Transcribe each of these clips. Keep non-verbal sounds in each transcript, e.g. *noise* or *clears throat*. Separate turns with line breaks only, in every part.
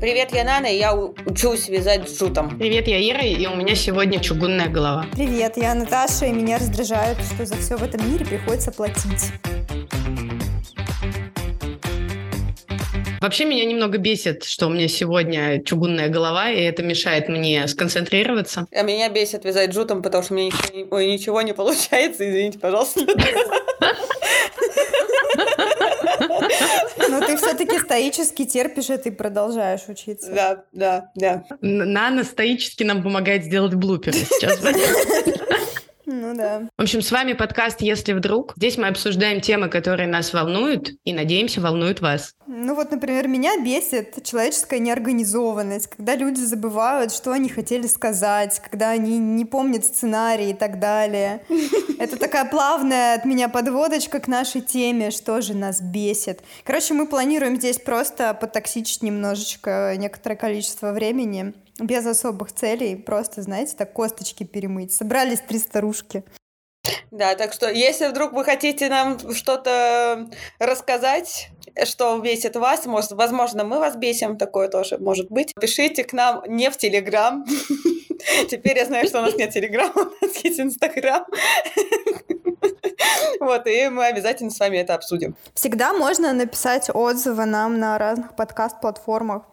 Привет, я Нана, и я учусь вязать с джутом.
Привет, я Ира, и у меня сегодня чугунная голова.
Привет, я Наташа, и меня раздражает, что за все в этом мире приходится платить.
Вообще меня немного бесит, что у меня сегодня чугунная голова, и это мешает мне сконцентрироваться.
А меня бесит вязать джутом, потому что у меня ничего, ничего не получается. Извините, пожалуйста. *laughs*
Но ты все-таки стоически терпишь это и продолжаешь учиться.
Да, да, да.
Нана стоически нам помогает сделать блуперы сейчас.
Ну да.
В общем, с вами подкаст «Если вдруг». Здесь мы обсуждаем темы, которые нас волнуют, и, надеемся, волнуют вас.
Ну вот, например, меня бесит человеческая неорганизованность, когда люди забывают, что они хотели сказать, когда они не помнят сценарий и так далее. *laughs* Это такая плавная от меня подводочка к нашей теме, что же нас бесит. Короче, мы планируем здесь просто потоксичить немножечко некоторое количество времени без особых целей, просто, знаете, так косточки перемыть. Собрались три старушки.
Да, так что если вдруг вы хотите нам что-то рассказать, что бесит вас, может, возможно, мы вас бесим, такое тоже может быть. Пишите к нам не в Телеграм. *laughs* Теперь я знаю, что у нас нет Телеграма, *laughs* у нас есть Инстаграм. *laughs* Вот, и мы обязательно с вами это обсудим.
Всегда можно написать отзывы нам на разных подкаст-платформах.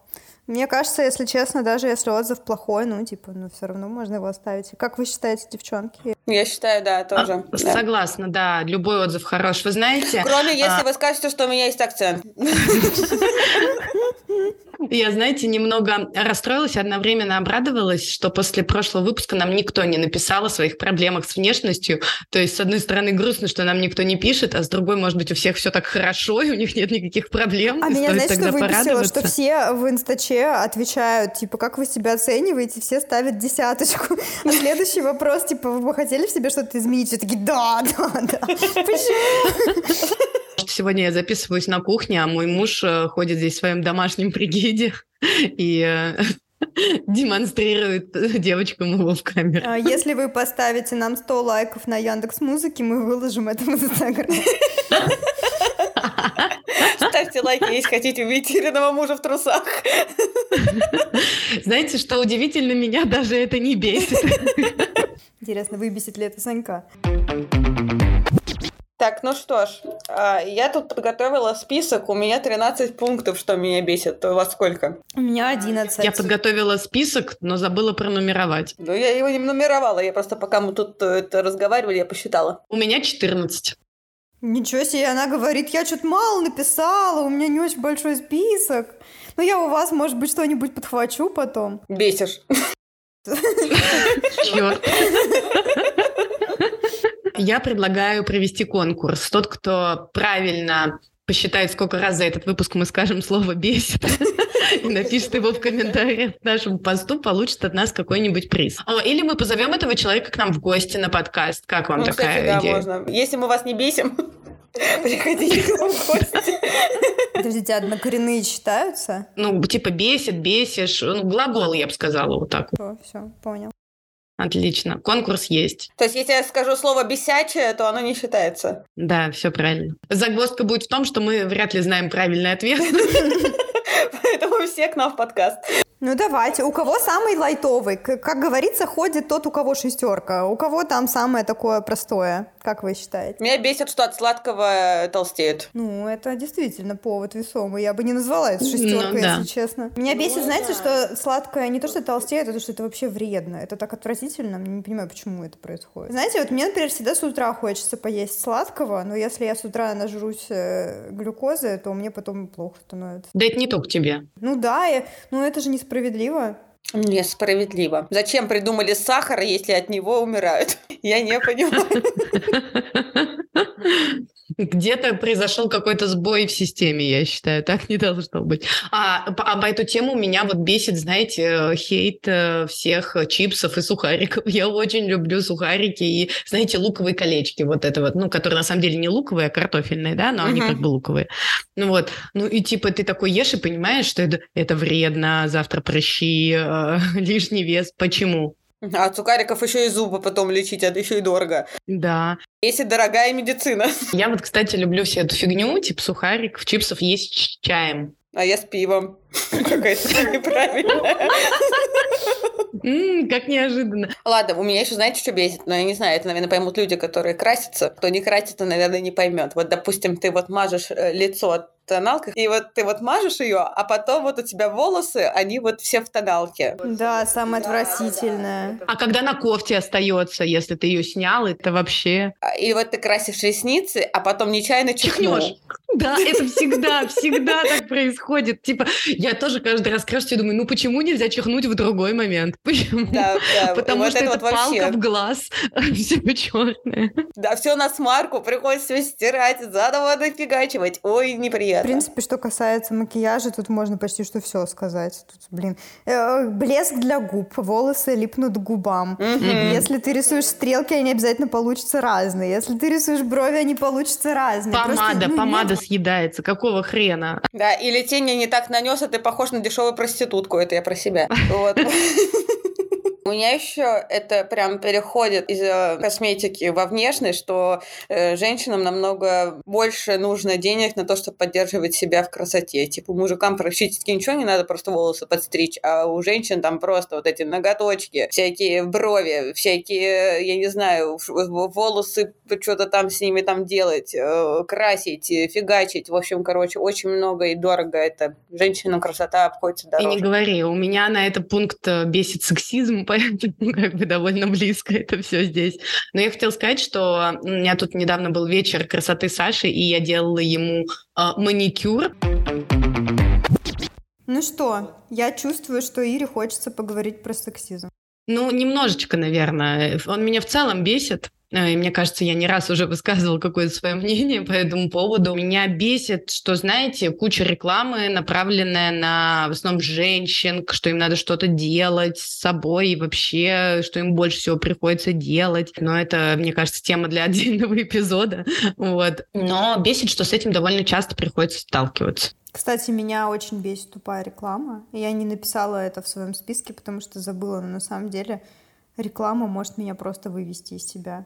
Мне кажется, если честно, даже если отзыв плохой, ну, типа, ну, все равно можно его оставить. Как вы считаете, девчонки?
Я считаю, да, тоже. А,
да. Согласна, да, любой отзыв хорош. Вы знаете...
Кроме если а... вы скажете, что у меня есть акцент.
Я, знаете, немного расстроилась, одновременно обрадовалась, что после прошлого выпуска нам никто не написал о своих проблемах с внешностью. То есть, с одной стороны, грустно, что нам никто не пишет, а с другой, может быть, у всех все так хорошо, и у них нет никаких проблем.
А меня, знаете, что выбесило, что все в инстаче отвечают, типа, как вы себя оцениваете, все ставят десяточку. А следующий вопрос, типа, вы бы хотели в себе что-то изменить? Все такие, да, да, да. Почему?
Сегодня я записываюсь на кухне, а мой муж э, ходит здесь в своем домашнем пригиде *laughs* и э, *laughs* демонстрирует девочкам его в камеру.
А если вы поставите нам 100 лайков на Яндекс Музыке, мы выложим это в Инстаграм.
Ставьте лайки, если хотите увидеть Ириного мужа в трусах.
Знаете, что удивительно, меня даже это не бесит. *laughs*
Интересно, выбесит ли это Санька?
Так, ну что ж, а, я тут подготовила список, у меня 13 пунктов, что меня бесит. У вас сколько?
У меня 11.
Я подготовила список, но забыла пронумеровать.
Ну, я его не нумеровала, я просто пока мы тут э, это разговаривали, я посчитала.
У меня 14.
Ничего себе, она говорит, я что-то мало написала, у меня не очень большой список. Ну, я у вас, может быть, что-нибудь подхвачу потом.
Бесишь.
Черт. Я предлагаю провести конкурс. Тот, кто правильно посчитает, сколько раз за этот выпуск мы скажем слово «бесит», и напишет его в комментариях к нашему посту, получит от нас какой-нибудь приз. Или мы позовем этого человека к нам в гости на подкаст. Как вам ну, такая кстати, идея?
Да, можно. Если мы вас не бесим, *laughs* приходите к нам в гости. *laughs*
Подождите, однокоренные читаются?
Ну, типа бесит, бесишь. Ну, глагол, я бы сказала, вот так.
Все, все, понял.
Отлично. Конкурс есть.
То есть, если я скажу слово «бесячее», то оно не считается?
Да, все правильно. Загвоздка будет в том, что мы вряд ли знаем правильный ответ. *laughs*
Поэтому все к нам в подкаст.
Ну давайте. У кого самый лайтовый? Как говорится, ходит тот, у кого шестерка. У кого там самое такое простое? Как вы считаете?
Меня бесит, что от сладкого толстеют.
Ну, это действительно повод весомый. Я бы не назвала это шестеркой, ну, да. если честно. Меня ну, бесит, знаете, что сладкое не то, что толстеет, а то, что это вообще вредно. Это так отвратительно. Не понимаю, почему это происходит. Знаете, вот мне, например, всегда с утра хочется поесть сладкого, но если я с утра нажрусь э, глюкозы, то мне потом плохо становится.
Да это не только тебе.
Ну да, и, ну это же несправедливо Несправедливо?
Несправедливо. Зачем придумали сахар, если от него умирают? *laughs* Я не понимаю. *laughs* *laughs*
Где-то произошел какой-то сбой в системе, я считаю, так не должно быть. А, а по эту тему меня вот бесит, знаете, хейт э, всех чипсов и сухариков. Я очень люблю сухарики и, знаете, луковые колечки, вот это вот, ну, которые на самом деле не луковые, а картофельные, да, но uh-huh. они как бы луковые. Ну вот, ну и типа ты такой ешь и понимаешь, что это, это вредно, завтра прыщи, э, *laughs* лишний вес. Почему?
А от сухариков еще и зубы потом лечить, это еще и дорого.
Да.
Если дорогая медицина. *laughs*
Я вот, кстати, люблю всю эту фигню, типа сухариков, чипсов есть с чаем.
а я с пивом. *laughs* Какая-то неправильная.
Как неожиданно.
Ладно, у меня еще, знаете, что бесит? Но я не знаю, это, наверное, поймут люди, которые красятся. Кто не красится, наверное, не поймет. Вот, допустим, ты вот мажешь э, лицо тоналках, и вот ты вот мажешь ее, а потом вот у тебя волосы, они вот все в тоналке.
Да, самое отвратительное.
А когда на кофте остается, если ты ее снял, это вообще...
А, и вот ты красишь ресницы, а потом нечаянно чихнешь.
Да, *laughs* это всегда, всегда так происходит. Типа, я тоже каждый раз крашусь и думаю, ну почему нельзя чихнуть в другой момент? *laughs* Почему? Да, да. Потому вот что это, это вот палка вообще... в глаз, *laughs* все черное.
Да, все на смарку, приходится все стирать, заново нафигачивать. Ой, неприятно.
В принципе, что касается макияжа, тут можно почти что все сказать. Тут, блин, э, блеск для губ, волосы липнут к губам. Mm-hmm. Если ты рисуешь стрелки, они обязательно получатся разные. Если ты рисуешь брови, они получатся разные.
Помада, Просто, ну, помада нет... съедается. Какого хрена?
Да, или тени не так нанес, а ты похож на дешевую проститутку. Это я про себя. Вот. *laughs* У меня еще это прям переходит из э, косметики во внешность, что э, женщинам намного больше нужно денег на то, чтобы поддерживать себя в красоте. Типа мужикам практически ничего не надо, просто волосы подстричь, а у женщин там просто вот эти ноготочки, всякие брови, всякие, я не знаю, волосы, что-то там с ними там делать, э, красить, фигачить. В общем, короче, очень много и дорого это. Женщинам красота обходится дороже.
И не говори, у меня на этот пункт бесит сексизм, поэтому *laughs* как бы довольно близко это все здесь. Но я хотела сказать, что у меня тут недавно был вечер красоты Саши, и я делала ему э, маникюр.
Ну что, я чувствую, что Ире хочется поговорить про сексизм.
Ну, немножечко, наверное. Он меня в целом бесит. Э, и мне кажется, я не раз уже высказывала какое-то свое *laughs* мнение по этому поводу. Меня бесит, что, знаете, куча рекламы, направленная на в основном женщин, что им надо что-то делать с собой и вообще, что им больше всего приходится делать. Но это, мне кажется, тема для *laughs* отдельного эпизода. Вот. Но бесит, что с этим довольно часто приходится сталкиваться.
Кстати, меня очень бесит тупая реклама. Я не написала это в своем списке, потому что забыла, но на самом деле реклама может меня просто вывести из себя.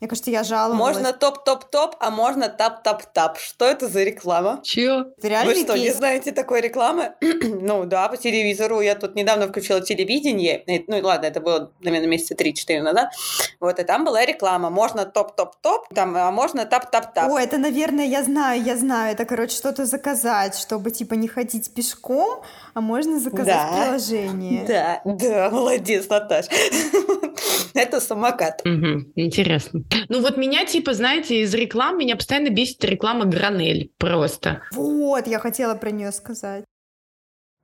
Мне кажется, я жаловалась.
Можно топ-топ-топ, а можно тап-тап-тап. Что это за реклама?
Чё?
Вы что, кейс? не знаете такой рекламы? *clears throat* ну да, по телевизору. Я тут недавно включила телевидение. Ну ладно, это было, наверное, месяца 3-4 назад. Вот, и там была реклама. Можно топ-топ-топ, там, а можно тап-тап-тап.
О, это, наверное, я знаю, я знаю. Это, короче, что-то заказать, чтобы, типа, не ходить пешком, а можно заказать да. приложение.
Да, да, молодец, Наташ. *laughs* *laughs* это самокат.
Интересно. Ну вот меня, типа, знаете, из реклам меня постоянно бесит реклама Гранель просто.
Вот, я хотела про нее сказать.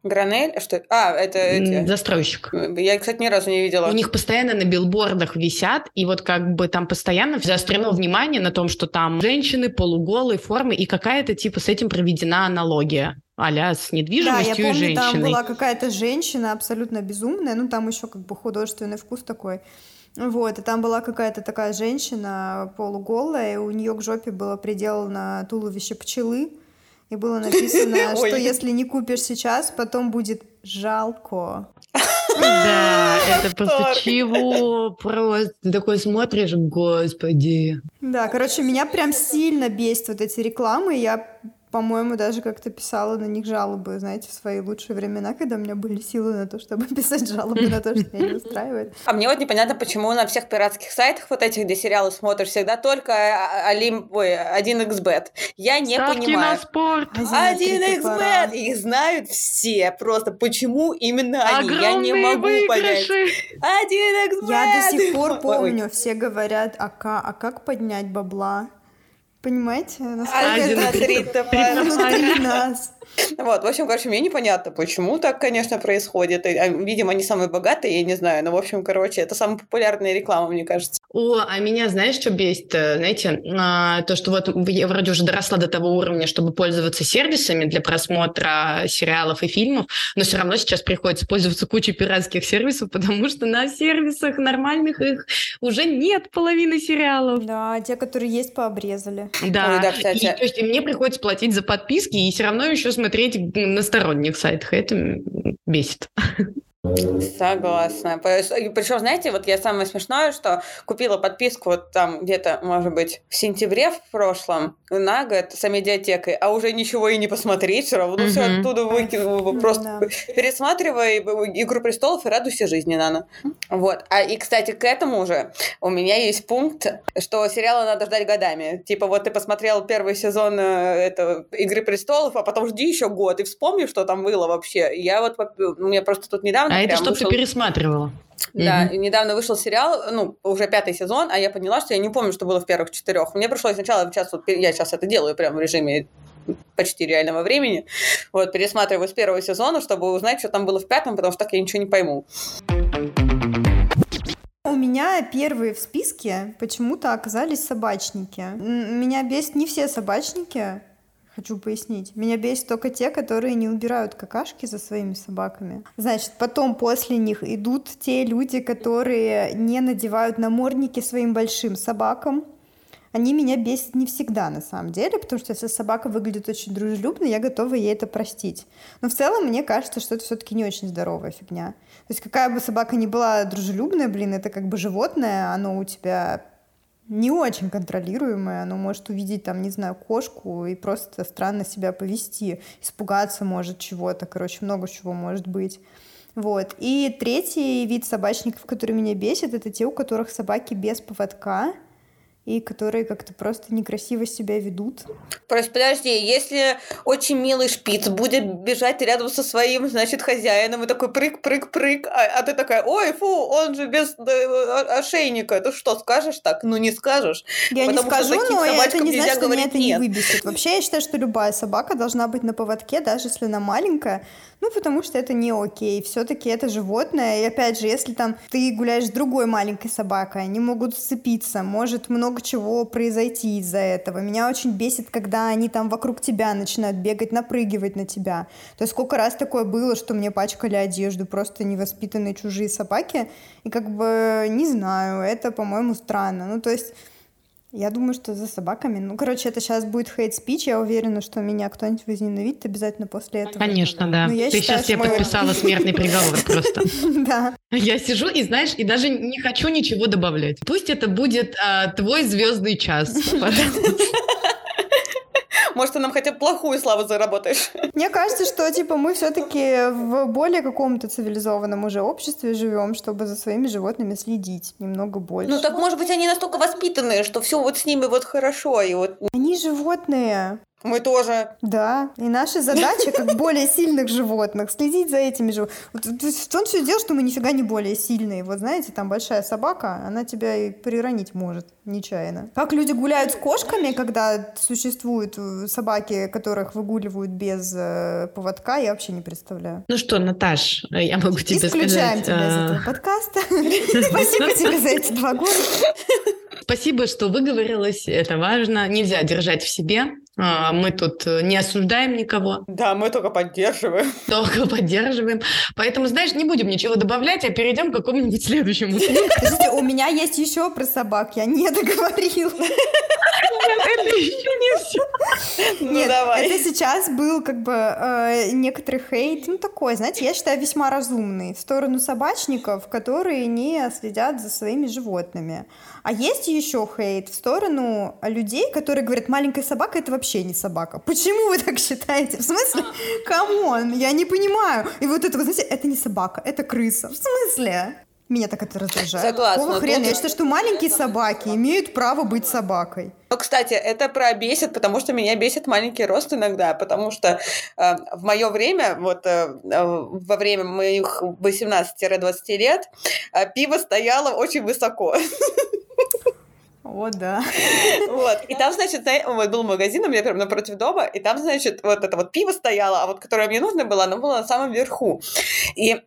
Гранель? Что? А, это эти...
Застройщик.
Я, кстати, ни разу не видела.
У них постоянно на билбордах висят, и вот как бы там постоянно заострено внимание на том, что там женщины полуголые формы, и какая-то типа с этим проведена аналогия а с недвижимостью да, я помню, и женщиной.
там была какая-то женщина абсолютно безумная, ну там еще как бы художественный вкус такой. Вот, и там была какая-то такая женщина полуголая, и у нее к жопе было приделано туловище пчелы, и было написано, *laughs* что если не купишь сейчас, потом будет жалко.
Да, *laughs* это просто чего? Просто такой смотришь, господи.
Да, короче, меня прям сильно бесит вот эти рекламы. Я по-моему, даже как-то писала на них жалобы, знаете, в свои лучшие времена, когда у меня были силы на то, чтобы *laughs* писать жалобы на то, что меня не устраивает.
А мне вот непонятно, почему на всех пиратских сайтах вот этих, где сериалы смотришь, всегда только Алим, ой, 1xbet. Я не Ставки понимаю.
на спорт.
1xbet! Их знают все. Просто почему именно они? Я не могу понять. 1xbet!
Я до сих пор помню, все говорят, а, а как поднять бабла? Понимаете?
Насколько Один это внутри *laughs* нас. Вот, в общем, короче, мне непонятно, почему так, конечно, происходит. А, видимо, они самые богатые, я не знаю. Но, в общем, короче, это самая популярная реклама, мне кажется.
О, а меня знаешь, что бесит? Э, знаете, а, то, что вот я вроде уже доросла до того уровня, чтобы пользоваться сервисами для просмотра сериалов и фильмов, но все равно сейчас приходится пользоваться кучей пиратских сервисов, *laughs* потому что на сервисах нормальных их уже нет половины сериалов.
Да, те, которые есть, пообрезали.
Да, да кстати. И, то есть и мне приходится платить за подписки и все равно еще смотреть на сторонних сайтах. Это бесит. *laughs*
Согласна. Причем, знаете, вот я самое смешное, что купила подписку вот там где-то, может быть, в сентябре в прошлом на год с медиатекой, а уже ничего и не посмотреть, все равно все оттуда выкинула. Просто пересматривай «Игру престолов» и радуйся жизни, Нана. Вот. А и, кстати, к этому уже у меня есть пункт, что сериалы надо ждать годами. Типа вот ты посмотрел первый сезон э, этого «Игры престолов», а потом жди еще год и вспомни, что там было вообще. Я вот, у меня просто тут недавно
а это что вышел... ты пересматривала?
Да, mm-hmm. недавно вышел сериал, ну, уже пятый сезон, а я поняла, что я не помню, что было в первых четырех. Мне пришлось сначала, сейчас вот, я сейчас это делаю прямо в режиме почти реального времени, вот, пересматриваю с первого сезона, чтобы узнать, что там было в пятом, потому что так я ничего не пойму.
У меня первые в списке почему-то оказались собачники. Меня бесит не все собачники, Хочу пояснить. Меня бесит только те, которые не убирают какашки за своими собаками. Значит, потом после них идут те люди, которые не надевают намордники своим большим собакам. Они меня бесят не всегда, на самом деле, потому что если собака выглядит очень дружелюбно, я готова ей это простить. Но в целом мне кажется, что это все-таки не очень здоровая фигня. То есть какая бы собака ни была дружелюбная, блин, это как бы животное, оно у тебя не очень контролируемое, оно может увидеть там, не знаю, кошку и просто странно себя повести, испугаться может чего-то, короче, много чего может быть. Вот. И третий вид собачников, который меня бесит, это те, у которых собаки без поводка, и которые как-то просто некрасиво себя ведут.
Просто подожди, если очень милый шпиц будет бежать рядом со своим, значит, хозяином, и такой прыг-прыг-прыг, а, а ты такая, ой, фу, он же без э, ошейника, ты что, скажешь так? Ну, не скажешь.
Я не скажу, но это не значит, что меня это нет. не выбесит. Вообще, я считаю, что любая собака должна быть на поводке, даже если она маленькая, ну, потому что это не окей. Все-таки это животное. И опять же, если там ты гуляешь с другой маленькой собакой, они могут сцепиться, может много чего произойти из-за этого. Меня очень бесит, когда они там вокруг тебя начинают бегать, напрыгивать на тебя. То есть сколько раз такое было, что мне пачкали одежду, просто невоспитанные чужие собаки. И как бы, не знаю, это, по-моему, странно. Ну, то есть я думаю, что за собаками. Ну, короче, это сейчас будет хейт-спич. Я уверена, что меня кто-нибудь возненавидит обязательно после этого.
Конечно, да. Но я Ты считаю, сейчас себе мой... подписала смертный приговор *laughs* просто.
Да.
Я сижу и, знаешь, и даже не хочу ничего добавлять. Пусть это будет а, твой звездный час. *laughs*
Может, ты нам хотя бы плохую славу заработаешь.
Мне кажется, что, типа, мы все-таки в более каком-то цивилизованном уже обществе живем, чтобы за своими животными следить немного больше.
Ну, так, может быть, они настолько воспитанные, что все вот с ними вот хорошо, и вот...
Они животные.
Мы тоже.
Да. И наша задача, как *laughs* более сильных животных, следить за этими животными. Вот, в том все дело, что мы нифига не более сильные. Вот знаете, там большая собака, она тебя и приронить может нечаянно. Как люди гуляют с кошками, когда существуют э, собаки, которых выгуливают без э, поводка, я вообще не представляю.
Ну что, Наташ, я могу тебе
Исключаем
сказать...
тебя из этого подкаста. *laughs* Спасибо тебе за эти два года.
Спасибо, что выговорилась, это важно. Нельзя держать в себе. А, мы тут э, не осуждаем никого.
Да, мы только поддерживаем. *laughs*
Только поддерживаем. Поэтому, знаешь, не будем ничего добавлять, а перейдем к какому-нибудь следующему *laughs*
Подождите, у меня есть еще про собак, я не договорила.
Это еще не все.
Ну, Нет, давай.
это сейчас был как бы э, некоторый хейт, ну такой, знаете, я считаю весьма разумный в сторону собачников, которые не следят за своими животными. А есть еще хейт в сторону людей, которые говорят, маленькая собака это вообще не собака. Почему вы так считаете? В смысле? Come on, я не понимаю. И вот это, вы знаете, это не собака, это крыса. В смысле? Меня так это раздражает.
Согласна.
Какого хрена? Я считаю, что маленькие собаки имеют право быть собакой.
Ну, кстати, это про бесит, потому что меня бесит маленький рост иногда, потому что э, в мое время, вот э, во время моих 18-20 лет, э, пиво стояло очень высоко. *laughs*
О, да.
Вот. И там, значит, вот был магазин у меня прямо напротив дома, и там, значит, вот это вот пиво стояло, а вот которое мне нужно было, оно было на самом верху. И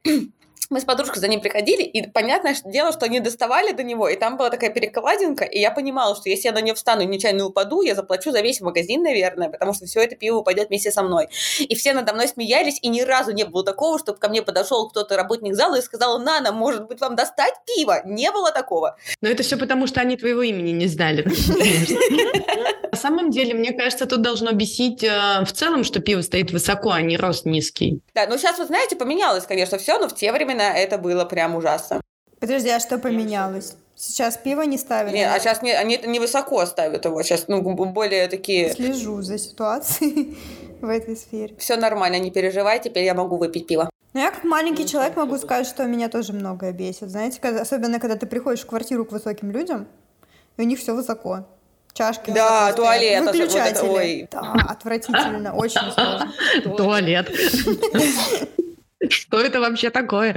мы с подружкой за ним приходили, и понятное дело, что они доставали до него, и там была такая перекладинка, и я понимала, что если я на нее встану и нечаянно упаду, я заплачу за весь магазин, наверное, потому что все это пиво упадет вместе со мной. И все надо мной смеялись, и ни разу не было такого, чтобы ко мне подошел кто-то, работник зала, и сказал, Нана, может быть, вам достать пиво? Не было такого.
Но это все потому, что они твоего имени не знали. *laughs* На самом деле, мне кажется, тут должно бесить э, в целом, что пиво стоит высоко, а не рост низкий.
Да, ну сейчас, вы знаете, поменялось, конечно, все, но в те времена времена это было прям ужасно.
Подожди, а что поменялось? Сейчас пиво не ставят?
Не, а сейчас не, они не высоко ставят его. Сейчас ну, более такие...
Слежу за ситуацией *laughs* в этой сфере.
Все нормально, не переживай, теперь я могу выпить пиво.
Ну, я как маленький человек могу сказать, что меня тоже многое бесит. Знаете, когда, особенно когда ты приходишь в квартиру к высоким людям, и у них все высоко. Чашки
Да, туалет.
Выключатели. Вот это, ой. Да, отвратительно, очень сложно. *laughs*
Туалет. *laughs* Что это вообще такое?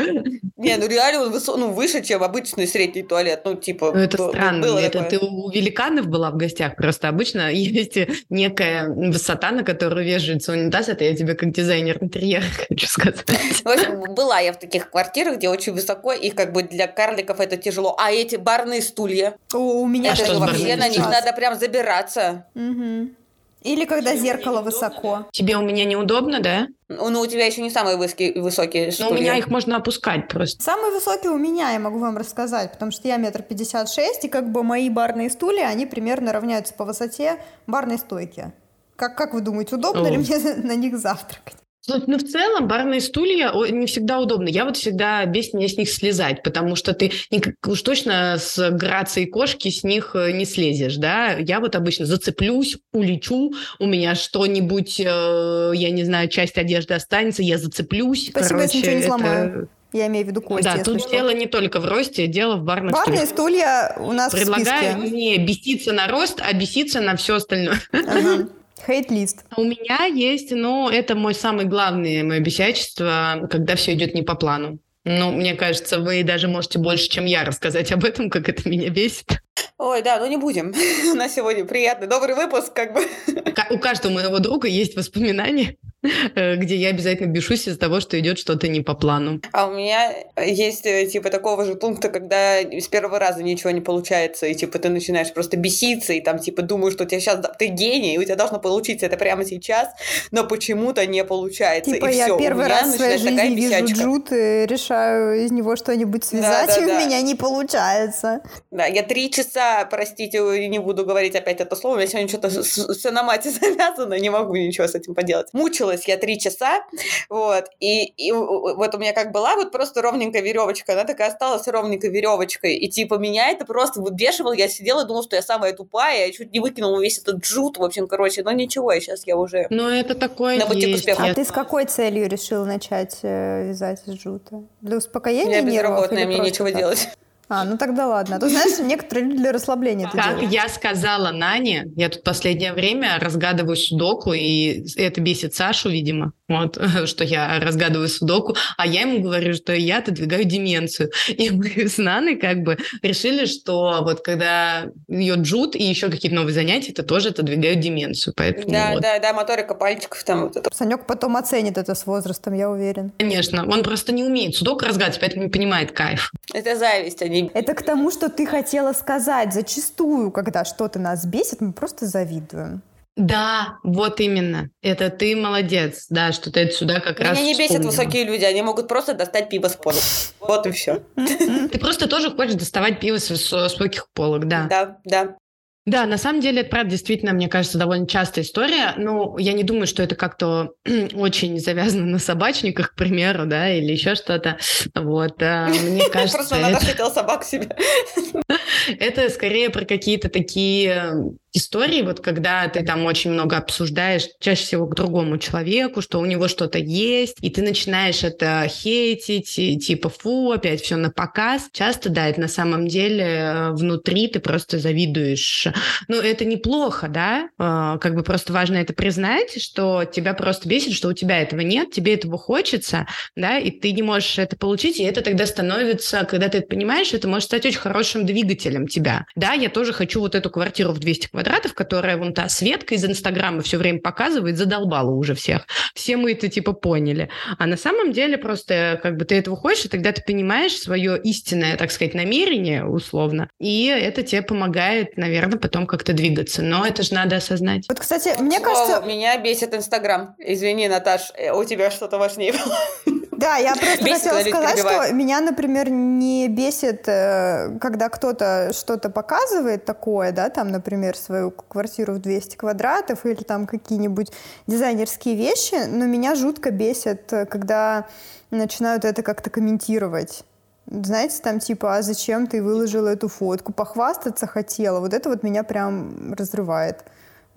Не, ну реально он высо... ну, выше, чем обычный средний туалет. Ну, типа...
Ну, это странно. Было это такое. ты у великанов была в гостях. Просто обычно *laughs* есть некая высота, на которую вешается унитаз. Это я тебе как дизайнер интерьера *laughs* хочу сказать.
В общем, была я в таких квартирах, где очень высоко, и как бы для карликов это тяжело. А эти барные стулья...
У меня
это же вообще на них надо прям забираться.
Угу. Или когда зеркало высоко.
Тебе у меня неудобно, да?
Ну, у тебя еще не самые высокие, высокие
Но у меня их можно опускать просто.
Самые высокие у меня, я могу вам рассказать, потому что я метр пятьдесят шесть, и как бы мои барные стулья, они примерно равняются по высоте барной стойки. Как, как вы думаете, удобно О. ли мне *laughs* на них завтракать?
Ну, в целом, барные стулья не всегда удобны. Я вот всегда без меня с них слезать, потому что ты уж точно с грацией кошки с них э, не слезешь, да. Я вот обычно зацеплюсь, улечу, у меня что-нибудь, э, я не знаю, часть одежды останется, я зацеплюсь.
Спасибо, Короче, я ничего не это... сломаю. Я имею в виду кости.
Да, тут что. дело не только в росте, дело в барных
Барные стулья у нас
Предлагаю в списке. не беситься на рост, а беситься на все остальное.
Ага. Хейт-лист.
У меня есть, ну, это мой самый главный мое бесячество, когда все идет не по плану. Ну, мне кажется, вы даже можете больше, чем я, рассказать об этом, как это меня бесит.
Ой, да, ну не будем. *laughs* На сегодня приятный, добрый выпуск, как бы.
У каждого моего друга есть воспоминания где я обязательно бешусь из-за того, что идет что-то не по плану.
А у меня есть э, типа такого же пункта, когда с первого раза ничего не получается, и типа ты начинаешь просто беситься, и там типа думаешь, что у тебя сейчас ты гений, и у тебя должно получиться это прямо сейчас, но почему-то не получается.
Типа
и
я
все.
первый раз в своей жизни вижу джут и решаю из него что-нибудь связать, да, да, и да. у меня не получается.
Да, я три часа, простите, не буду говорить опять это слово, у меня сегодня что-то все на мате *laughs* завязано, не могу ничего с этим поделать. Мучилась мучилась я три часа, вот, и, и вот у меня как была вот просто ровненькая веревочка, она такая осталась ровненькой веревочкой, и типа меня это просто выбешивало, я сидела и думала, что я самая тупая, я чуть не выкинула весь этот джут, в общем, короче, но ничего, и сейчас я уже...
Ну, это такое
на пути есть. к
успеху. А ты с какой целью решила начать э, вязать из джута? Для успокоения
Я безработная, мне нечего так? делать.
А, ну тогда ладно. А то знаешь, некоторые люди для расслабления это
Как
делают.
я сказала Нане, я тут последнее время разгадываю судоку, и это бесит Сашу, видимо, вот, *laughs* что я разгадываю судоку, а я ему говорю, что я отодвигаю деменцию. И мы с Наной как бы решили, что вот когда ее джут и еще какие-то новые занятия, это тоже отодвигают деменцию. Поэтому
да,
вот.
да, да, моторика пальчиков там. Вот это.
Санек потом оценит это с возрастом, я уверен.
Конечно, он просто не умеет судоку разгадывать, поэтому не понимает кайф.
Это зависть, они
не... Это к тому, что ты хотела сказать. Зачастую, когда что-то нас бесит, мы просто завидуем.
Да, вот именно. Это ты молодец, да, что ты сюда как
Меня
раз
не бесят высокие люди, они могут просто достать пиво с пола. Вот и все.
Ты просто тоже хочешь доставать пиво с высоких полок, да.
Да, да.
Да, на самом деле, это правда действительно, мне кажется, довольно частая история. Ну, я не думаю, что это как-то *clears throat* очень завязано на собачниках, к примеру, да, или еще что-то. Вот, а, мне *laughs* кажется...
Просто надо хотел собак себе. *laughs*
Это скорее про какие-то такие истории, вот когда ты там очень много обсуждаешь, чаще всего к другому человеку, что у него что-то есть, и ты начинаешь это хейтить, и, типа, фу, опять все на показ. Часто, да, это на самом деле э, внутри ты просто завидуешь. Ну, это неплохо, да, э, как бы просто важно это признать, что тебя просто бесит, что у тебя этого нет, тебе этого хочется, да, и ты не можешь это получить, и это тогда становится, когда ты это понимаешь, это может стать очень хорошим двигателем тебя. Да, я тоже хочу вот эту квартиру в 200 квадратов, которая вон та Светка из Инстаграма все время показывает, задолбала уже всех. Все мы это типа поняли. А на самом деле просто как бы ты этого хочешь, и тогда ты понимаешь свое истинное, так сказать, намерение условно, и это тебе помогает, наверное, потом как-то двигаться. Но это же надо осознать.
Вот, кстати, мне кажется...
Меня бесит Инстаграм. Извини, Наташ, э, у тебя что-то важнее было.
Да, я *laughs* просто
Бесит,
хотела сказать, что меня, например, не бесит, э, когда кто-то что-то показывает такое, да, там, например, свою квартиру в 200 квадратов или там какие-нибудь дизайнерские вещи, но меня жутко бесит, э, когда начинают это как-то комментировать. Знаете, там типа, а зачем ты выложила эту фотку? Похвастаться хотела. Вот это вот меня прям разрывает.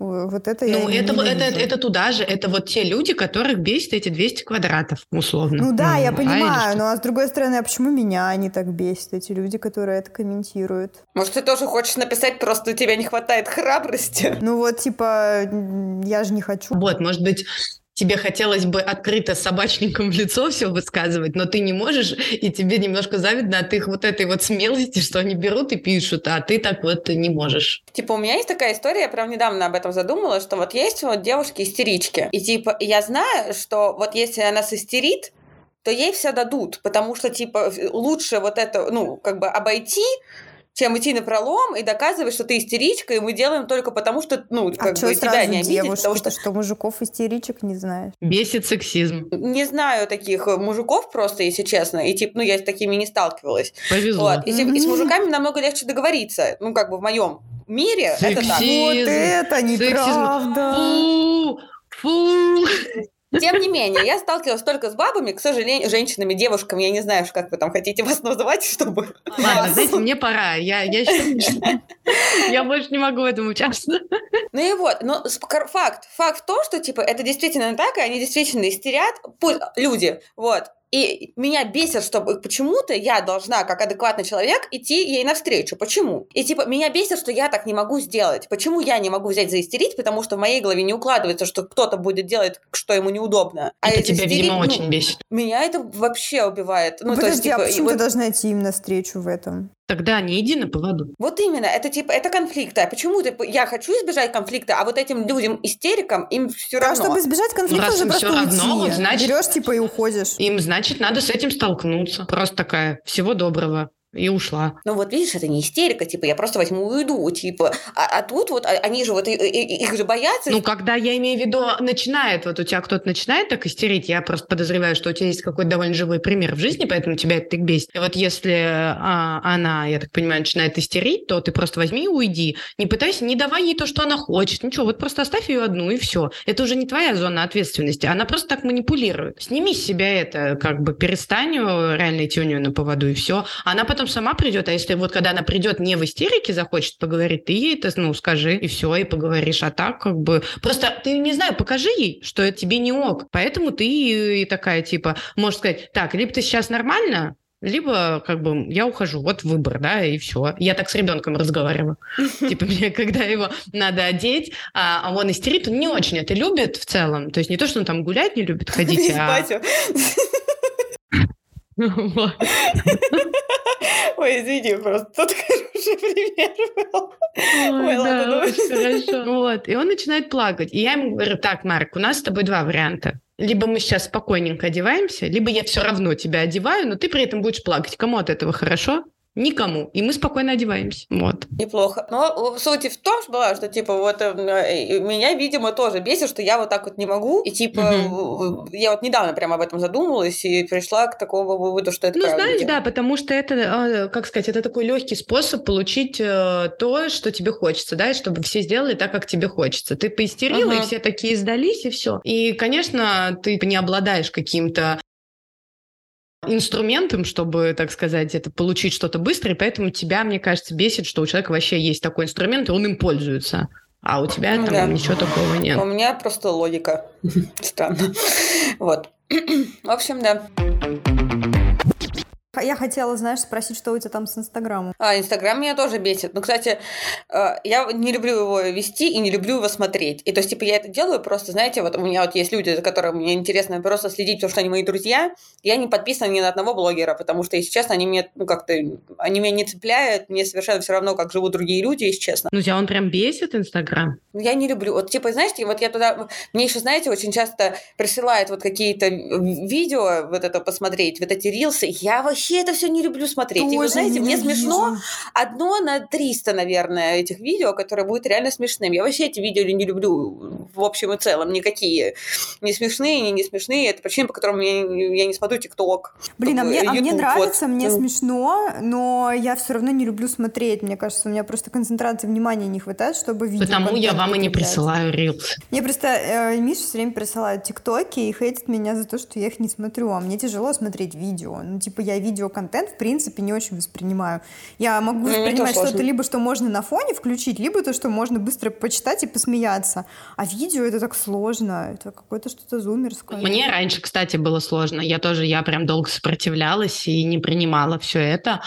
Вот это я
Ну, это, вот- это,
ненавижу.
это туда же, это вот те люди, которых бесит эти 200 квадратов, условно.
Ну да, я
а
понимаю, ну а с другой стороны, а почему меня они так бесят, эти люди, которые это комментируют?
Может, ты тоже хочешь написать, просто у тебя не хватает храбрости?
Ну вот, типа, я же не хочу.
Вот, может быть, тебе хотелось бы открыто собачником в лицо все высказывать, но ты не можешь, и тебе немножко завидно от их вот этой вот смелости, что они берут и пишут, а ты так вот не можешь.
Типа, у меня есть такая история, я прям недавно об этом задумалась, что вот есть вот девушки-истерички. И типа, я знаю, что вот если она систерит, то ей все дадут, потому что, типа, лучше вот это, ну, как бы обойти, чем идти на пролом и доказывать, что ты истеричка, и мы делаем только потому, что, ну,
А
как бы тебя не обидеть, потому что
что, мужиков истеричек не знаешь?
Бесит сексизм.
не знаю таких э, мужиков просто, если честно, и типа, ну, я с такими не сталкивалась.
Повезло.
Вот. И, типа, и с мужиками намного легче договориться, ну, как бы в моем мире это так.
Сексизм.
Вот это
Сексизм.
неправда!
Фу! Фу!
Тем не менее, я сталкивалась только с бабами, к сожалению, женщинами, девушками, я не знаю, как вы там хотите вас называть, чтобы...
Ладно, знаете, мне пора. Я, я, я больше не могу в этом участвовать.
Ну и вот, но факт, факт в том, что, типа, это действительно так, и они действительно истерят, люди, вот. И меня бесит, что почему-то я должна, как адекватный человек, идти ей навстречу. Почему? И типа, меня бесит, что я так не могу сделать. Почему я не могу взять заистерить? Потому что в моей голове не укладывается, что кто-то будет делать, что ему неудобно. А
Это тебя, видимо,
ну,
очень бесит.
Меня это вообще убивает. Ну, то есть,
Подожди, а
типа, и
почему
вот-
ты должна идти им навстречу в этом?
Тогда не иди на поводу.
Вот именно, это типа, это конфликты. А почему ты, я хочу избежать конфликта, а вот этим людям, истерикам, им все
А
равно.
чтобы избежать конфликта,
раз им
просто
равно,
уйти.
вот значит-
Берешь, типа, и уходишь.
Им, значит, надо с этим столкнуться. Просто такая, всего доброго. И ушла.
Ну вот видишь, это не истерика, типа, я просто возьму и уйду, типа. А, а тут вот а- они же вот, и- и- их же боятся.
Ну, когда я имею в виду, начинает, вот у тебя кто-то начинает так истерить, я просто подозреваю, что у тебя есть какой-то довольно живой пример в жизни, поэтому тебя это так бесит. И вот если а, она, я так понимаю, начинает истерить, то ты просто возьми и уйди. Не пытайся, не давай ей то, что она хочет. Ничего, вот просто оставь ее одну, и все. Это уже не твоя зона ответственности. Она просто так манипулирует. Сними с себя это, как бы перестань э, реально идти у нее на поводу, и все. Она потом сама придет, а если вот когда она придет не в истерике захочет поговорить, ты ей это, ну, скажи, и все, и поговоришь. А так, как бы, просто ты, не знаю, покажи ей, что это тебе не ок. Поэтому ты и, такая, типа, можешь сказать, так, либо ты сейчас нормально, либо как бы я ухожу, вот выбор, да, и все. Я так с ребенком разговариваю. *laughs* Типа мне, когда его надо одеть, а а он истерит, он не очень это любит в целом. То есть не то, что он там гулять не любит ходить, а... *laughs*
Ой, извини, просто тут хороший пример был.
Ой,
Ой, ладно,
да, очень хорошо. Вот, и он начинает плакать. И я ему говорю, так, Марк, у нас с тобой два варианта. Либо мы сейчас спокойненько одеваемся, либо я все равно тебя одеваю, но ты при этом будешь плакать. Кому от этого хорошо? Никому. И мы спокойно одеваемся. Вот.
Неплохо. Но суть в том, что была, что, типа, вот э, э, меня, видимо, тоже бесит, что я вот так вот не могу. И, типа, э, я вот недавно прямо об этом задумалась и пришла к такому выводу, что это
Ну,
правда
знаешь,
дело.
да, потому что это, э, как сказать, это такой легкий способ получить э, то, что тебе хочется, да, и чтобы все сделали так, как тебе хочется. Ты поистерила,
Ага.
и все такие сдались, и все. И, конечно, ты не обладаешь каким-то инструментом, чтобы, так сказать, это получить что-то быстро, и поэтому тебя, мне кажется, бесит, что у человека вообще есть такой инструмент, и он им пользуется. А у тебя
Ну
там
да.
ничего такого нет.
У меня просто логика. *laughs* Странно. Вот. *clears throat* В общем, да.
Я хотела, знаешь, спросить, что у тебя там с Инстаграмом.
А, Инстаграм меня тоже бесит. Ну, кстати, э, я не люблю его вести и не люблю его смотреть. И то есть, типа, я это делаю просто, знаете, вот у меня вот есть люди, за которыми мне интересно просто следить, потому что они мои друзья. Я не подписана ни на одного блогера, потому что, если честно, они меня, ну, как-то, они меня не цепляют, мне совершенно все равно, как живут другие люди, если честно.
Ну, тебя он прям бесит, Инстаграм?
Ну, Я не люблю. Вот, типа, знаете, вот я туда... Мне еще, знаете, очень часто присылают вот какие-то видео, вот это посмотреть, вот эти рилсы. Я вообще вообще это все не люблю смотреть. Тоже и вы знаете, мне смешно одно на 300, наверное, этих видео, которые будут реально смешным. Я вообще эти видео не люблю в общем и целом. Никакие не смешные, не не смешные. Это причина, по которым я, я не смотрю ТикТок.
Блин, а мне, YouTube, а мне нравится, вот. мне смешно, но я все равно не люблю смотреть. Мне кажется, у меня просто концентрации внимания не хватает, чтобы видеть.
Потому я вам и не присылаю рилс.
Мне просто э, Миша все время присылает ТикТоки и хейтит меня за то, что я их не смотрю. А мне тяжело смотреть видео. Ну, типа, я видеоконтент, в принципе, не очень воспринимаю. Я могу ну, воспринимать что-то либо, что можно на фоне включить, либо то, что можно быстро почитать и посмеяться. А видео это так сложно. Это какое-то что-то зумерское.
Мне раньше, кстати, было сложно. Я тоже, я прям долго сопротивлялась и не принимала все это.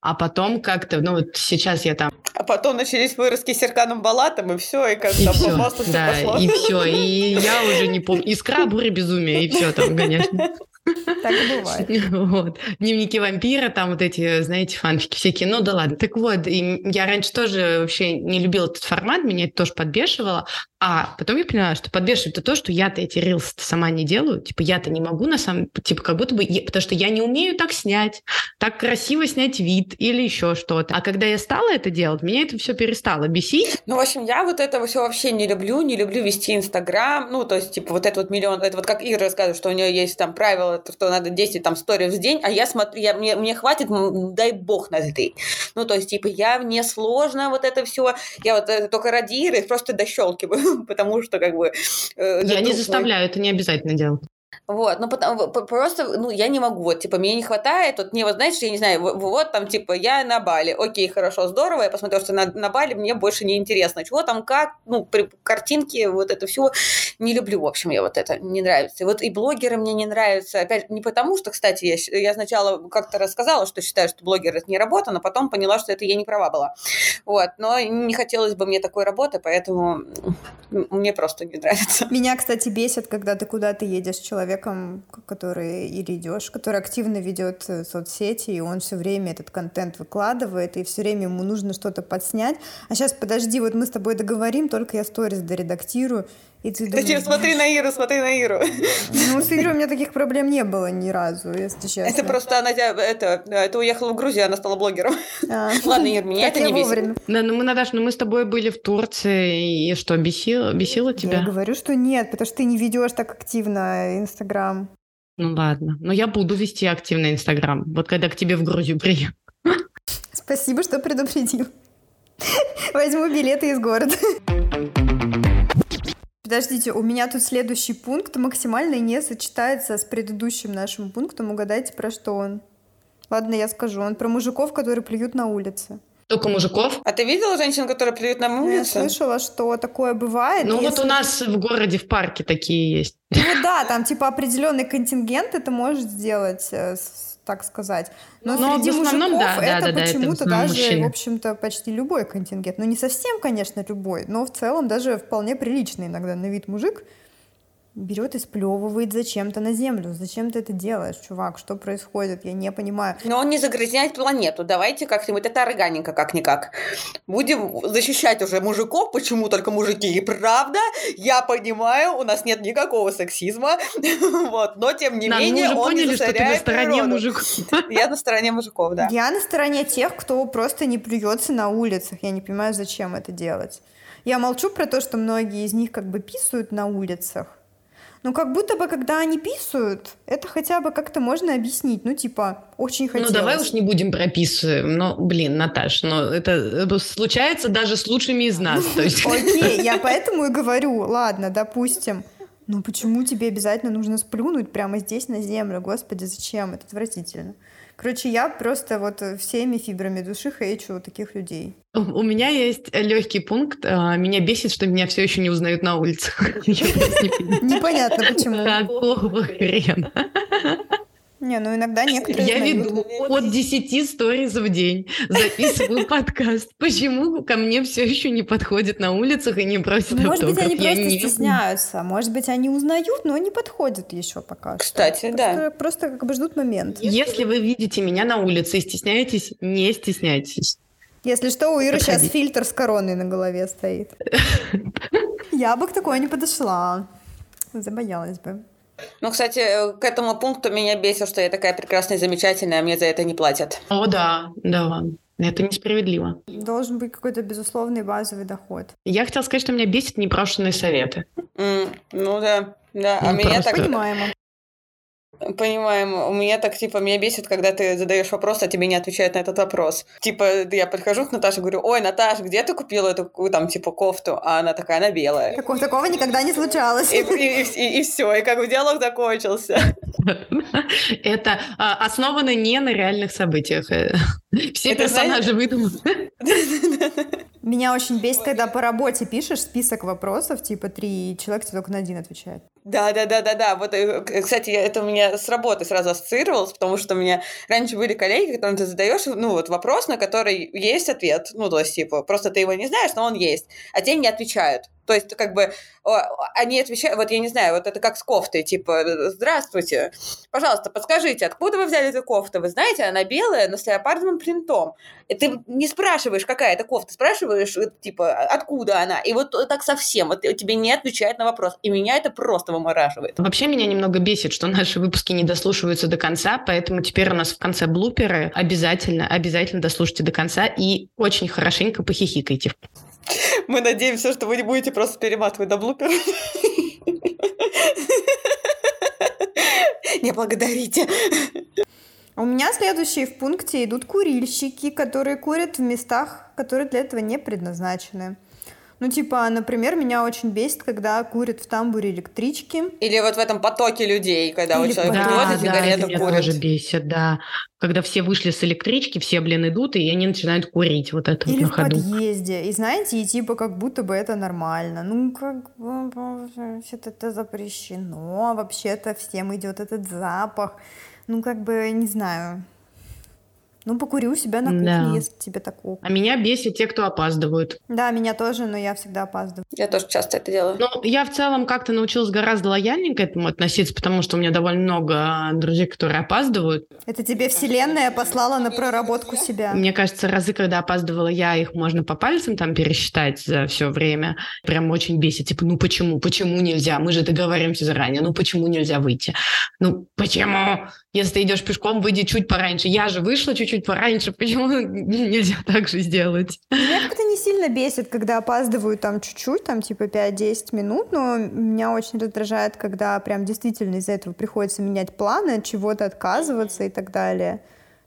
А потом как-то, ну вот сейчас я там...
А потом начались выростки Серканом Балатом, и все, и как-то
просто да, пошло. и все, и я уже не помню. Искра, буря, безумие, и все там, конечно. *laughs*
Так и *laughs* бывает.
Вот. Дневники вампира, там вот эти, знаете, фанфики всякие. Ну да ладно. Так вот, и я раньше тоже вообще не любила этот формат, меня это тоже подбешивало. А потом я поняла, что подбешивает это то, что я-то эти рилсы сама не делаю. Типа я-то не могу на самом... Типа как будто бы... Потому что я не умею так снять, так красиво снять вид или еще что-то. А когда я стала это делать, меня это все перестало бесить.
Ну, в общем, я вот этого все вообще не люблю. Не люблю вести Инстаграм. Ну, то есть, типа, вот этот вот миллион... Это вот как Ира рассказывает, что у нее есть там что надо 10 там сториев в день, а я смотрю, я, мне, мне хватит, дай бог на это. Ну, то есть, типа, я, мне сложно вот это все. Я вот это только ради Иры просто дощелкиваю *laughs* потому что как бы...
Э, я не заставляю, это не обязательно делать.
Вот, ну потому, просто, ну, я не могу, вот, типа, мне не хватает, вот мне, вот, знаешь, я не знаю, вот там, типа, я на Бали, окей, хорошо, здорово, я посмотрел, что на, на Бали мне больше не интересно, чего там, как, ну, при, картинки, вот это все, не люблю, в общем, я вот это, не нравится. Вот и блогеры мне не нравятся, опять, не потому что, кстати, я, я сначала как-то рассказала, что считаю, что блогер это не работа, но потом поняла, что это я не права была, вот, но не хотелось бы мне такой работы, поэтому мне просто не нравится.
Меня, кстати, бесит, когда ты куда-то едешь человек человеком, который или идешь, который активно ведет э, соцсети, и он все время этот контент выкладывает, и все время ему нужно что-то подснять. А сейчас подожди, вот мы с тобой договорим, только я сторис доредактирую, и ты
думаешь, Зачем? Смотри на Иру, смотри на Иру.
Ну, с Ирой у меня таких проблем не было ни разу, если честно.
Это просто она это, это уехала в Грузию, она стала блогером. А. *laughs* Ладно, Ир, меня это не бесит.
Да, ну мы, Наташа, ну мы с тобой были в Турции, и что, бесило, бесило тебя?
Я говорю, что нет, потому что ты не ведешь так активно Инстаграм.
Ну ладно, но я буду вести активно Инстаграм, вот когда к тебе в Грузию приеду.
Спасибо, что предупредил. Возьму билеты из города. Подождите, у меня тут следующий пункт максимально не сочетается с предыдущим нашим пунктом. Угадайте, про что он. Ладно, я скажу. Он про мужиков, которые плюют на улице.
Только мужиков?
А ты видела женщин, которые плюют на улице?
Я слышала, что такое бывает.
Ну если... вот у нас в городе в парке такие есть.
Ну да, там типа определенный контингент это может сделать э, так сказать. Но, Но среди в основном, мужиков да, это да, почему-то да, даже, мужчины. в общем-то, почти любой контингент. Ну, не совсем, конечно, любой, но в целом даже вполне приличный иногда на вид мужик – берет и сплевывает зачем-то на землю. Зачем ты это делаешь, чувак? Что происходит? Я не понимаю.
Но он не загрязняет планету. Давайте как-нибудь, это органика как-никак. Будем защищать уже мужиков, почему только мужики. И правда, я понимаю, у нас нет никакого сексизма, *laughs* вот, но тем не да, менее мы уже он поняли, не что ты на стороне мужиков. *laughs* Я на стороне мужиков, да.
Я на стороне тех, кто просто не плюется на улицах. Я не понимаю, зачем это делать. Я молчу про то, что многие из них как бы писают на улицах. Но как будто бы, когда они писают, это хотя бы как-то можно объяснить. Ну, типа, очень хотелось.
Ну, давай уж не будем прописывать. Но, блин, Наташ, но это случается даже с лучшими из нас.
Окей, я *laughs* поэтому и говорю, ладно, допустим. Ну, почему тебе обязательно нужно сплюнуть прямо здесь на землю? Господи, зачем? Это отвратительно. Короче, я просто вот всеми фибрами души хейчу таких людей.
У меня есть легкий пункт. А, меня бесит, что меня все еще не узнают на улицах. *laughs* *laughs*
Непонятно почему.
Какого хрена?
Не, ну иногда некоторые
Я веду от 10 сториз в день, записываю *laughs* подкаст. Почему ко мне все еще не подходят на улицах и не просят ну,
Может быть, они Я просто не... стесняются. Может быть, они узнают, но не подходят еще пока
Кстати,
что.
да.
Просто, просто как бы ждут момент.
Если вы видите меня на улице и стесняетесь, не стесняйтесь.
Если что, у Иры Подходи. сейчас фильтр с короной на голове стоит. *laughs* Я бы к такой не подошла. Забоялась бы.
Ну, кстати, э, к этому пункту меня бесит, что я такая прекрасная и замечательная, а мне за это не платят.
О, да, да. Это несправедливо.
Должен быть какой-то безусловный базовый доход.
Я хотела сказать, что меня бесит непрошенные советы.
Mm, ну да, да.
Ну,
а меня
просто-
так
Понимаемо.
Понимаем. У меня так, типа, меня бесит, когда ты задаешь вопрос, а тебе не отвечают на этот вопрос. Типа, я подхожу к Наташе, говорю, ой, Наташа, где ты купила эту, там, типа, кофту? А она такая, она белая.
Такого, такого никогда не случалось.
И, все, и как бы диалог закончился.
Это а, основано не на реальных событиях. Все персонажи выдуманы. *laughs*
Меня очень бесит, когда по работе пишешь список вопросов, типа три человека тебе только на один отвечает.
Да, да, да, да, да. Вот, э, кстати, это у меня с работы сразу ассоциировалось, потому что у меня раньше были коллеги, которым ты задаешь, ну, вот вопрос, на который есть ответ. Ну, то есть, типа, просто ты его не знаешь, но он есть. А те не отвечают. То есть, как бы, они отвечают, вот я не знаю, вот это как с кофтой, типа, здравствуйте, пожалуйста, подскажите, откуда вы взяли эту кофту? Вы знаете, она белая, но с леопардовым принтом. И ты не спрашиваешь, какая это кофта, спрашиваешь, э, типа, откуда она. И вот так совсем, вот тебе не отвечают на вопрос. И меня это просто вымораживает.
Вообще меня немного бесит, что наши выпуски не дослушиваются до конца, поэтому теперь у нас в конце блуперы. Обязательно, обязательно дослушайте до конца и очень хорошенько похихикайте.
Мы надеемся, что вы не будете просто перематывать до блупера. Не благодарите.
У меня следующие в пункте идут курильщики, которые курят в местах, которые для этого не предназначены. Ну, типа, например, меня очень бесит, когда курят в тамбуре электрички.
Или вот в этом потоке людей, когда вот
Или
человек
потоке.
приходит,
Да,
это
сигарету
меня
курит.
тоже бесит, да. Когда все вышли с электрички, все, блин, идут, и они начинают курить вот это вот
Или
на
в
ходу.
подъезде. И знаете, и типа как будто бы это нормально. Ну, как бы вообще-то это запрещено. а Вообще-то всем идет этот запах. Ну, как бы, не знаю. Ну, покури у себя на кухне,
Да.
если тебе так ок.
А меня бесит те, кто опаздывают.
Да, меня тоже, но я всегда опаздываю.
Я тоже часто это делаю.
Ну, я в целом как-то научилась гораздо лояльнее к этому относиться, потому что у меня довольно много друзей, которые опаздывают.
Это тебе вселенная послала на проработку себя.
Мне кажется, разы, когда опаздывала я, их можно по пальцам там пересчитать за все время. Прям очень бесит. Типа, ну почему? Почему нельзя? Мы же договариваемся заранее. Ну почему нельзя выйти? Ну почему? Если ты идешь пешком, выйди чуть пораньше. Я же вышла чуть-чуть пораньше. *laughs* Почему нельзя так же сделать?
Меня как-то не сильно бесит, когда опаздывают там чуть-чуть, там типа 5-10 минут, но меня очень раздражает, когда прям действительно из-за этого приходится менять планы, от чего-то отказываться и так далее.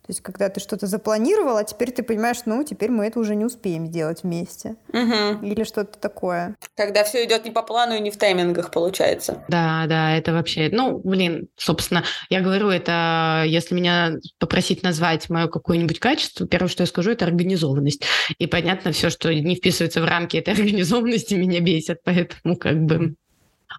То есть, когда ты что-то запланировал, а теперь ты понимаешь, ну, теперь мы это уже не успеем сделать вместе.
Мгм.
Или что-то такое.
Когда все идет не по плану и не в таймингах, получается.
Да, да, это вообще... Ну, блин, собственно, я говорю, это... Если меня попросить назвать мое какое-нибудь качество, первое, что я скажу, это организованность. И понятно, все, что не вписывается в рамки этой *laughs* организованности, меня бесит, поэтому как бы...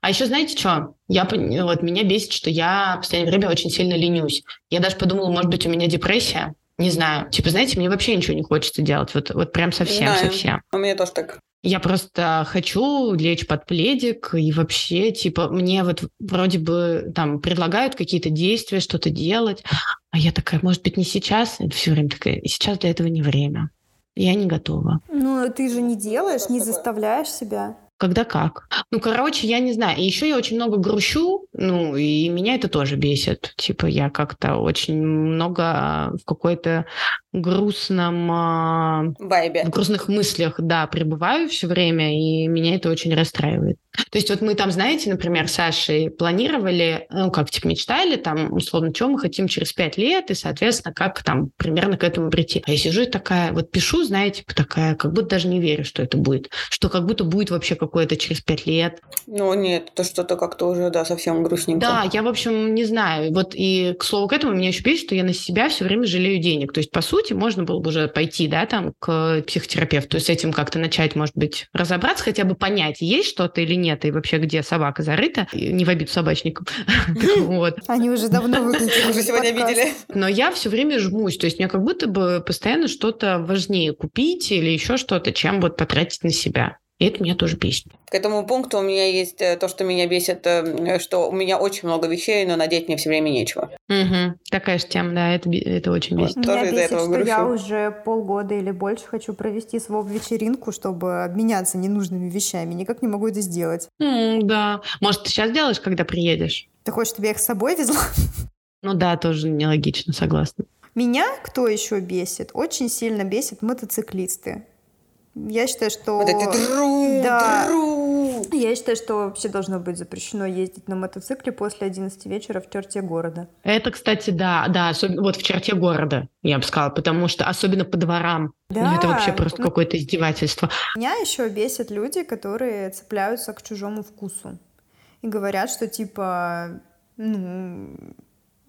А еще знаете что? Я, вот, меня бесит, что я в последнее время очень сильно ленюсь. Я даже подумала, может быть, у меня депрессия. Не знаю. Типа, знаете, мне вообще ничего не хочется делать. Вот, вот прям совсем,
Знаю.
совсем.
У меня тоже так.
Я просто хочу лечь под пледик и вообще, типа, мне вот вроде бы там предлагают какие-то действия, что-то делать, а я такая, может быть, не сейчас, все время такая, сейчас для этого не время. Я не готова.
Ну, ты же не делаешь, не заставляешь себя.
Когда как? Ну, короче, я не знаю. И еще я очень много грущу, ну, и меня это тоже бесит. Типа, я как-то очень много в какой-то грустном а,
Вайбе.
в грустных мыслях, да, пребываю все время, и меня это очень расстраивает. То есть вот мы там, знаете, например, с Сашей планировали, ну, как, типа, мечтали, там, условно, что мы хотим через пять лет, и, соответственно, как там примерно к этому прийти. А я сижу и такая, вот пишу, знаете, типа, такая, как будто даже не верю, что это будет. Что как будто будет вообще какое-то через пять лет.
Ну, нет, это что-то как-то уже, да, совсем грустненько.
Да, я, в общем, не знаю. Вот и, к слову к этому, меня еще бесит, что я на себя все время жалею денег. То есть, по сути, можно было бы уже пойти, да, там, к психотерапевту, с этим как-то начать, может быть, разобраться, хотя бы понять, есть что-то или нет, и вообще, где собака зарыта, не в обиду собачникам. *laughs* Вот.
Они уже давно выключили.
Уже сегодня видели.
Но я все время жмусь, то есть мне как будто бы постоянно что-то важнее купить или еще что-то, чем вот потратить на себя. И это меня тоже бесит.
К этому пункту у меня есть э, то, что меня бесит, э, что у меня очень много вещей, но надеть мне все время нечего.
Угу. Такая же тема, да, это, это очень бесит.
Меня тоже бесит, что грушу. я уже полгода или больше хочу провести свою вечеринку, чтобы обменяться ненужными вещами. Никак не могу это сделать.
Mm, да. Может, ты сейчас делаешь, когда приедешь?
Ты хочешь, чтобы я их с собой везла?
Ну да, тоже нелогично, согласна.
Меня кто еще бесит? Очень сильно бесит мотоциклисты. Я считаю, что...
Вот эти дру,
да.
дру.
Я считаю, что вообще должно быть запрещено ездить на мотоцикле после 11 вечера в черте города.
Это, кстати, да, да, особенно вот в черте города, я бы сказала, потому что особенно по дворам. Да. Это вообще просто ну, какое-то издевательство.
Меня еще бесят люди, которые цепляются к чужому вкусу и говорят, что типа, ну,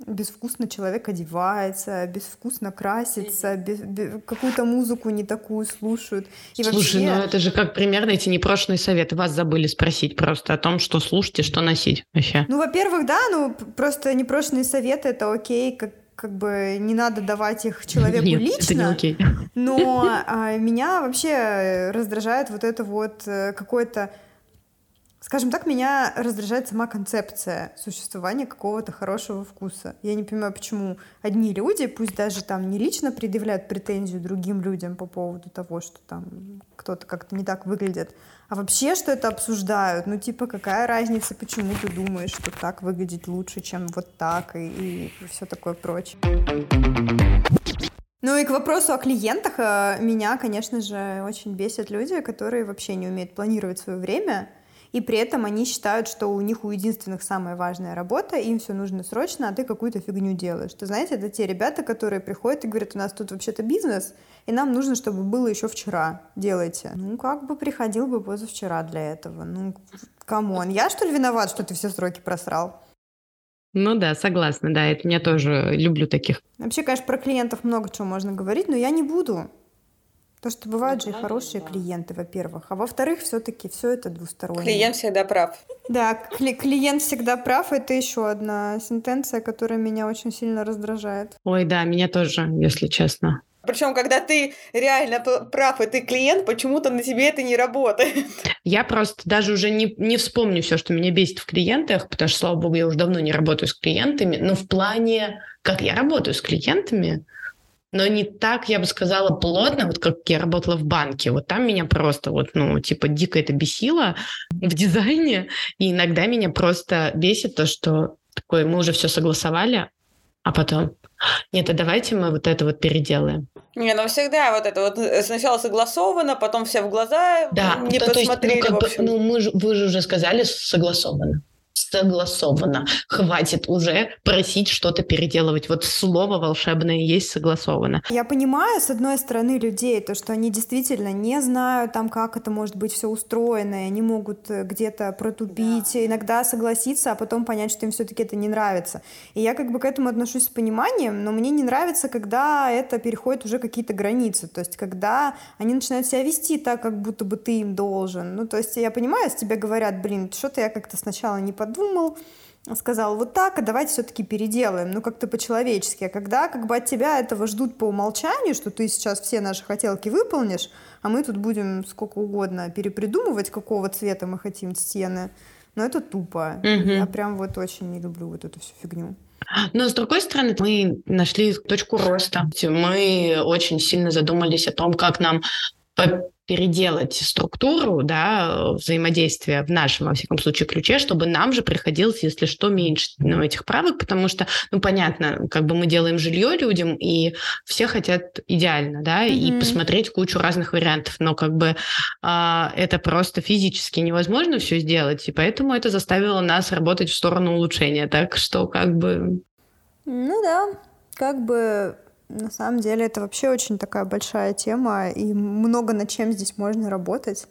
безвкусно человек одевается, безвкусно красится, без, без, какую-то музыку не такую слушают.
И Слушай, вообще... ну это же как примерно эти непрошенные советы. Вас забыли спросить просто о том, что слушать и что носить вообще.
Ну, во-первых, да, ну просто непрошенные советы — это окей, как как бы не надо давать их человеку
Нет,
лично.
Это не окей.
Но а, меня вообще раздражает вот это вот э, какое-то Скажем так, меня раздражает сама концепция существования какого-то хорошего вкуса. Я не понимаю, почему одни люди, пусть даже там не лично предъявляют претензию другим людям по поводу того, что там кто-то как-то не так выглядит, а вообще что это обсуждают. Ну, типа, какая разница, почему ты думаешь, что так выглядит лучше, чем вот так, и, и все такое прочее. Ну и к вопросу о клиентах, э, меня, конечно же, очень бесят люди, которые вообще не умеют планировать свое время, и при этом они считают, что у них у единственных самая важная работа, им все нужно срочно, а ты какую-то фигню делаешь. Ты знаете, это те ребята, которые приходят и говорят, у нас тут вообще-то бизнес, и нам нужно, чтобы было еще вчера, делайте. Ну, как бы приходил бы позавчера для этого. Ну, come on, я что ли виноват, что ты все сроки просрал?
Ну да, согласна, да, это я тоже люблю таких.
Вообще, конечно, про клиентов много чего можно говорить, но я не буду. Потому что бывают же и хорошие клиенты, во-первых. А во-вторых, все-таки все это двустороннее.
Клиент всегда прав.
Да, кли- клиент всегда прав. Это еще одна сентенция, которая меня очень сильно раздражает.
Ой, да, меня тоже, если честно.
Причем, когда ты реально прав, и ты клиент, почему-то на тебе это не работает.
Я просто даже уже не, не вспомню все, что меня бесит в клиентах, потому что, слава богу, я уже давно не работаю с клиентами, но в плане, как я работаю с клиентами, но не так, я бы сказала, плотно, вот как я работала в банке. Вот там меня просто вот, ну, типа, дико это бесило в дизайне. И иногда меня просто бесит то, что такое, мы уже все согласовали, а потом, нет, а давайте мы вот это вот переделаем.
Не, ну всегда вот это вот э, сначала согласовано, потом все в глаза
да,
не то, посмотрели.
То
есть,
ну, как бы, ну мы же, вы же уже сказали согласовано согласовано. Хватит уже просить что-то переделывать. Вот слово волшебное есть согласовано.
Я понимаю, с одной стороны, людей, то, что они действительно не знают, там, как это может быть все устроено, и они могут э, где-то протупить, да. иногда согласиться, а потом понять, что им все-таки это не нравится. И я как бы к этому отношусь с пониманием, но мне не нравится, когда это переходит уже какие-то границы, то есть когда они начинают себя вести так, как будто бы ты им должен. Ну, то есть я понимаю, с тебе говорят, блин, что-то я как-то сначала не подумала, подумал, сказал вот так, а давайте все-таки переделаем, ну как-то по-человечески. А когда как бы от тебя этого ждут по умолчанию, что ты сейчас все наши хотелки выполнишь, а мы тут будем сколько угодно перепридумывать, какого цвета мы хотим стены, но это тупо. Угу. Я прям вот очень не люблю вот эту всю фигню.
Но с другой стороны, мы нашли точку роста. Мы очень сильно задумались о том, как нам переделать структуру да, взаимодействия в нашем, во всяком случае, ключе, чтобы нам же приходилось, если что, меньше ну, этих правок, потому что, ну, понятно, как бы мы делаем жилье людям, и все хотят идеально, да, mm-hmm. и посмотреть кучу разных вариантов, но как бы э, это просто физически невозможно все сделать, и поэтому это заставило нас работать в сторону улучшения, так что как бы...
Ну да, как бы на самом деле это вообще очень такая большая тема, и много над чем здесь можно работать.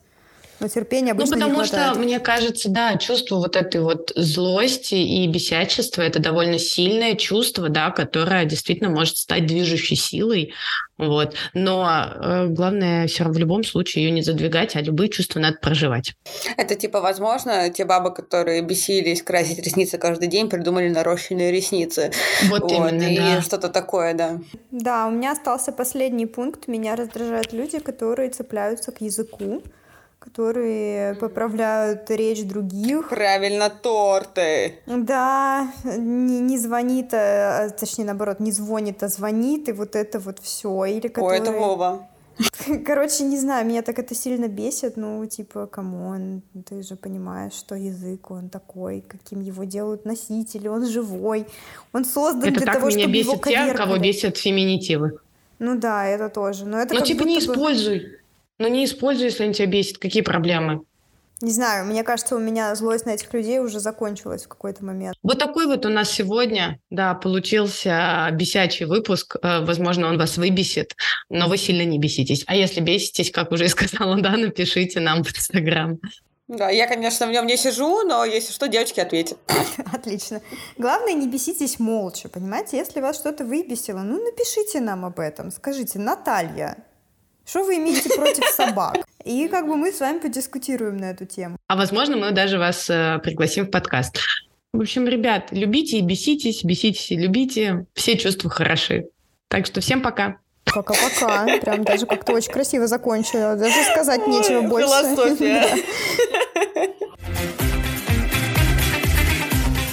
Но терпения ну, обычно
Ну, потому
не
что, мне кажется, да, чувство вот этой вот злости и бесячества – это довольно сильное чувство, да, которое действительно может стать движущей силой, вот. Но э, главное все равно в любом случае ее не задвигать, а любые чувства надо проживать.
Это типа, возможно, те бабы, которые бесились красить ресницы каждый день, придумали нарощенные ресницы.
Вот, вот именно,
И
да.
что-то такое, да.
Да, у меня остался последний пункт. Меня раздражают люди, которые цепляются к языку которые поправляют речь других.
Правильно, торты.
Да, не, не звонит, а, точнее, наоборот, не звонит, а звонит, и вот это вот все. Или
которые... О, это Вова. *laughs*
Короче, не знаю, меня так это сильно бесит, ну, типа, come on, ты же понимаешь, что язык, он такой, каким его делают носители, он живой, он создан
это
для того, чтобы
менять
его.
Бесят те, кого бесят феминитивы.
Ну да, это тоже. Но это
ну, типа, не бы... используй. Ну, не используй, если они тебя бесят. Какие проблемы?
Не знаю, мне кажется, у меня злость на этих людей уже закончилась в какой-то момент.
Вот такой вот у нас сегодня, да, получился бесячий выпуск. Э, возможно, он вас выбесит, но вы сильно не беситесь. А если беситесь, как уже и *laughs* сказала да, напишите нам в Инстаграм.
Да, я, конечно, в нем не сижу, но если что, девочки ответят. *laughs*
Отлично. Главное, не беситесь молча, понимаете? Если вас что-то выбесило, ну, напишите нам об этом. Скажите, Наталья, что вы имеете против собак? И как бы мы с вами подискутируем на эту тему.
А возможно, мы даже вас э, пригласим в подкаст. В общем, ребят, любите и беситесь, беситесь и любите. Все чувства хороши. Так что всем пока.
Пока-пока. Прям даже как-то очень красиво закончила. Даже сказать нечего больше.
Философия. *laughs* *laughs*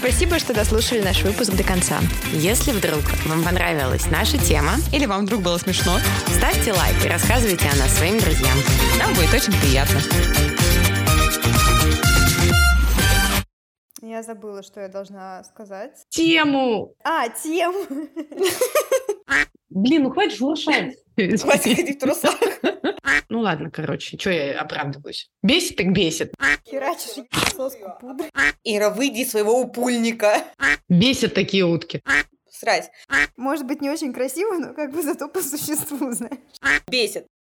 Спасибо, что дослушали наш выпуск до конца. Если вдруг вам понравилась наша тема,
или вам вдруг было смешно,
ставьте лайк и рассказывайте о нас своим друзьям. Нам будет очень приятно.
Я забыла, что я должна сказать.
Тему!
А, тему!
Блин, ну хватит шуршать.
Хватит ходить в трусах. *laughs*
Ну ладно, короче, что я оправдываюсь? Бесит так бесит.
Херачишь соску пудры.
Ира, выйди из своего упульника.
Бесят такие утки.
Срать.
Может быть, не очень красиво, но как бы зато по существу, *laughs* знаешь.
Бесит.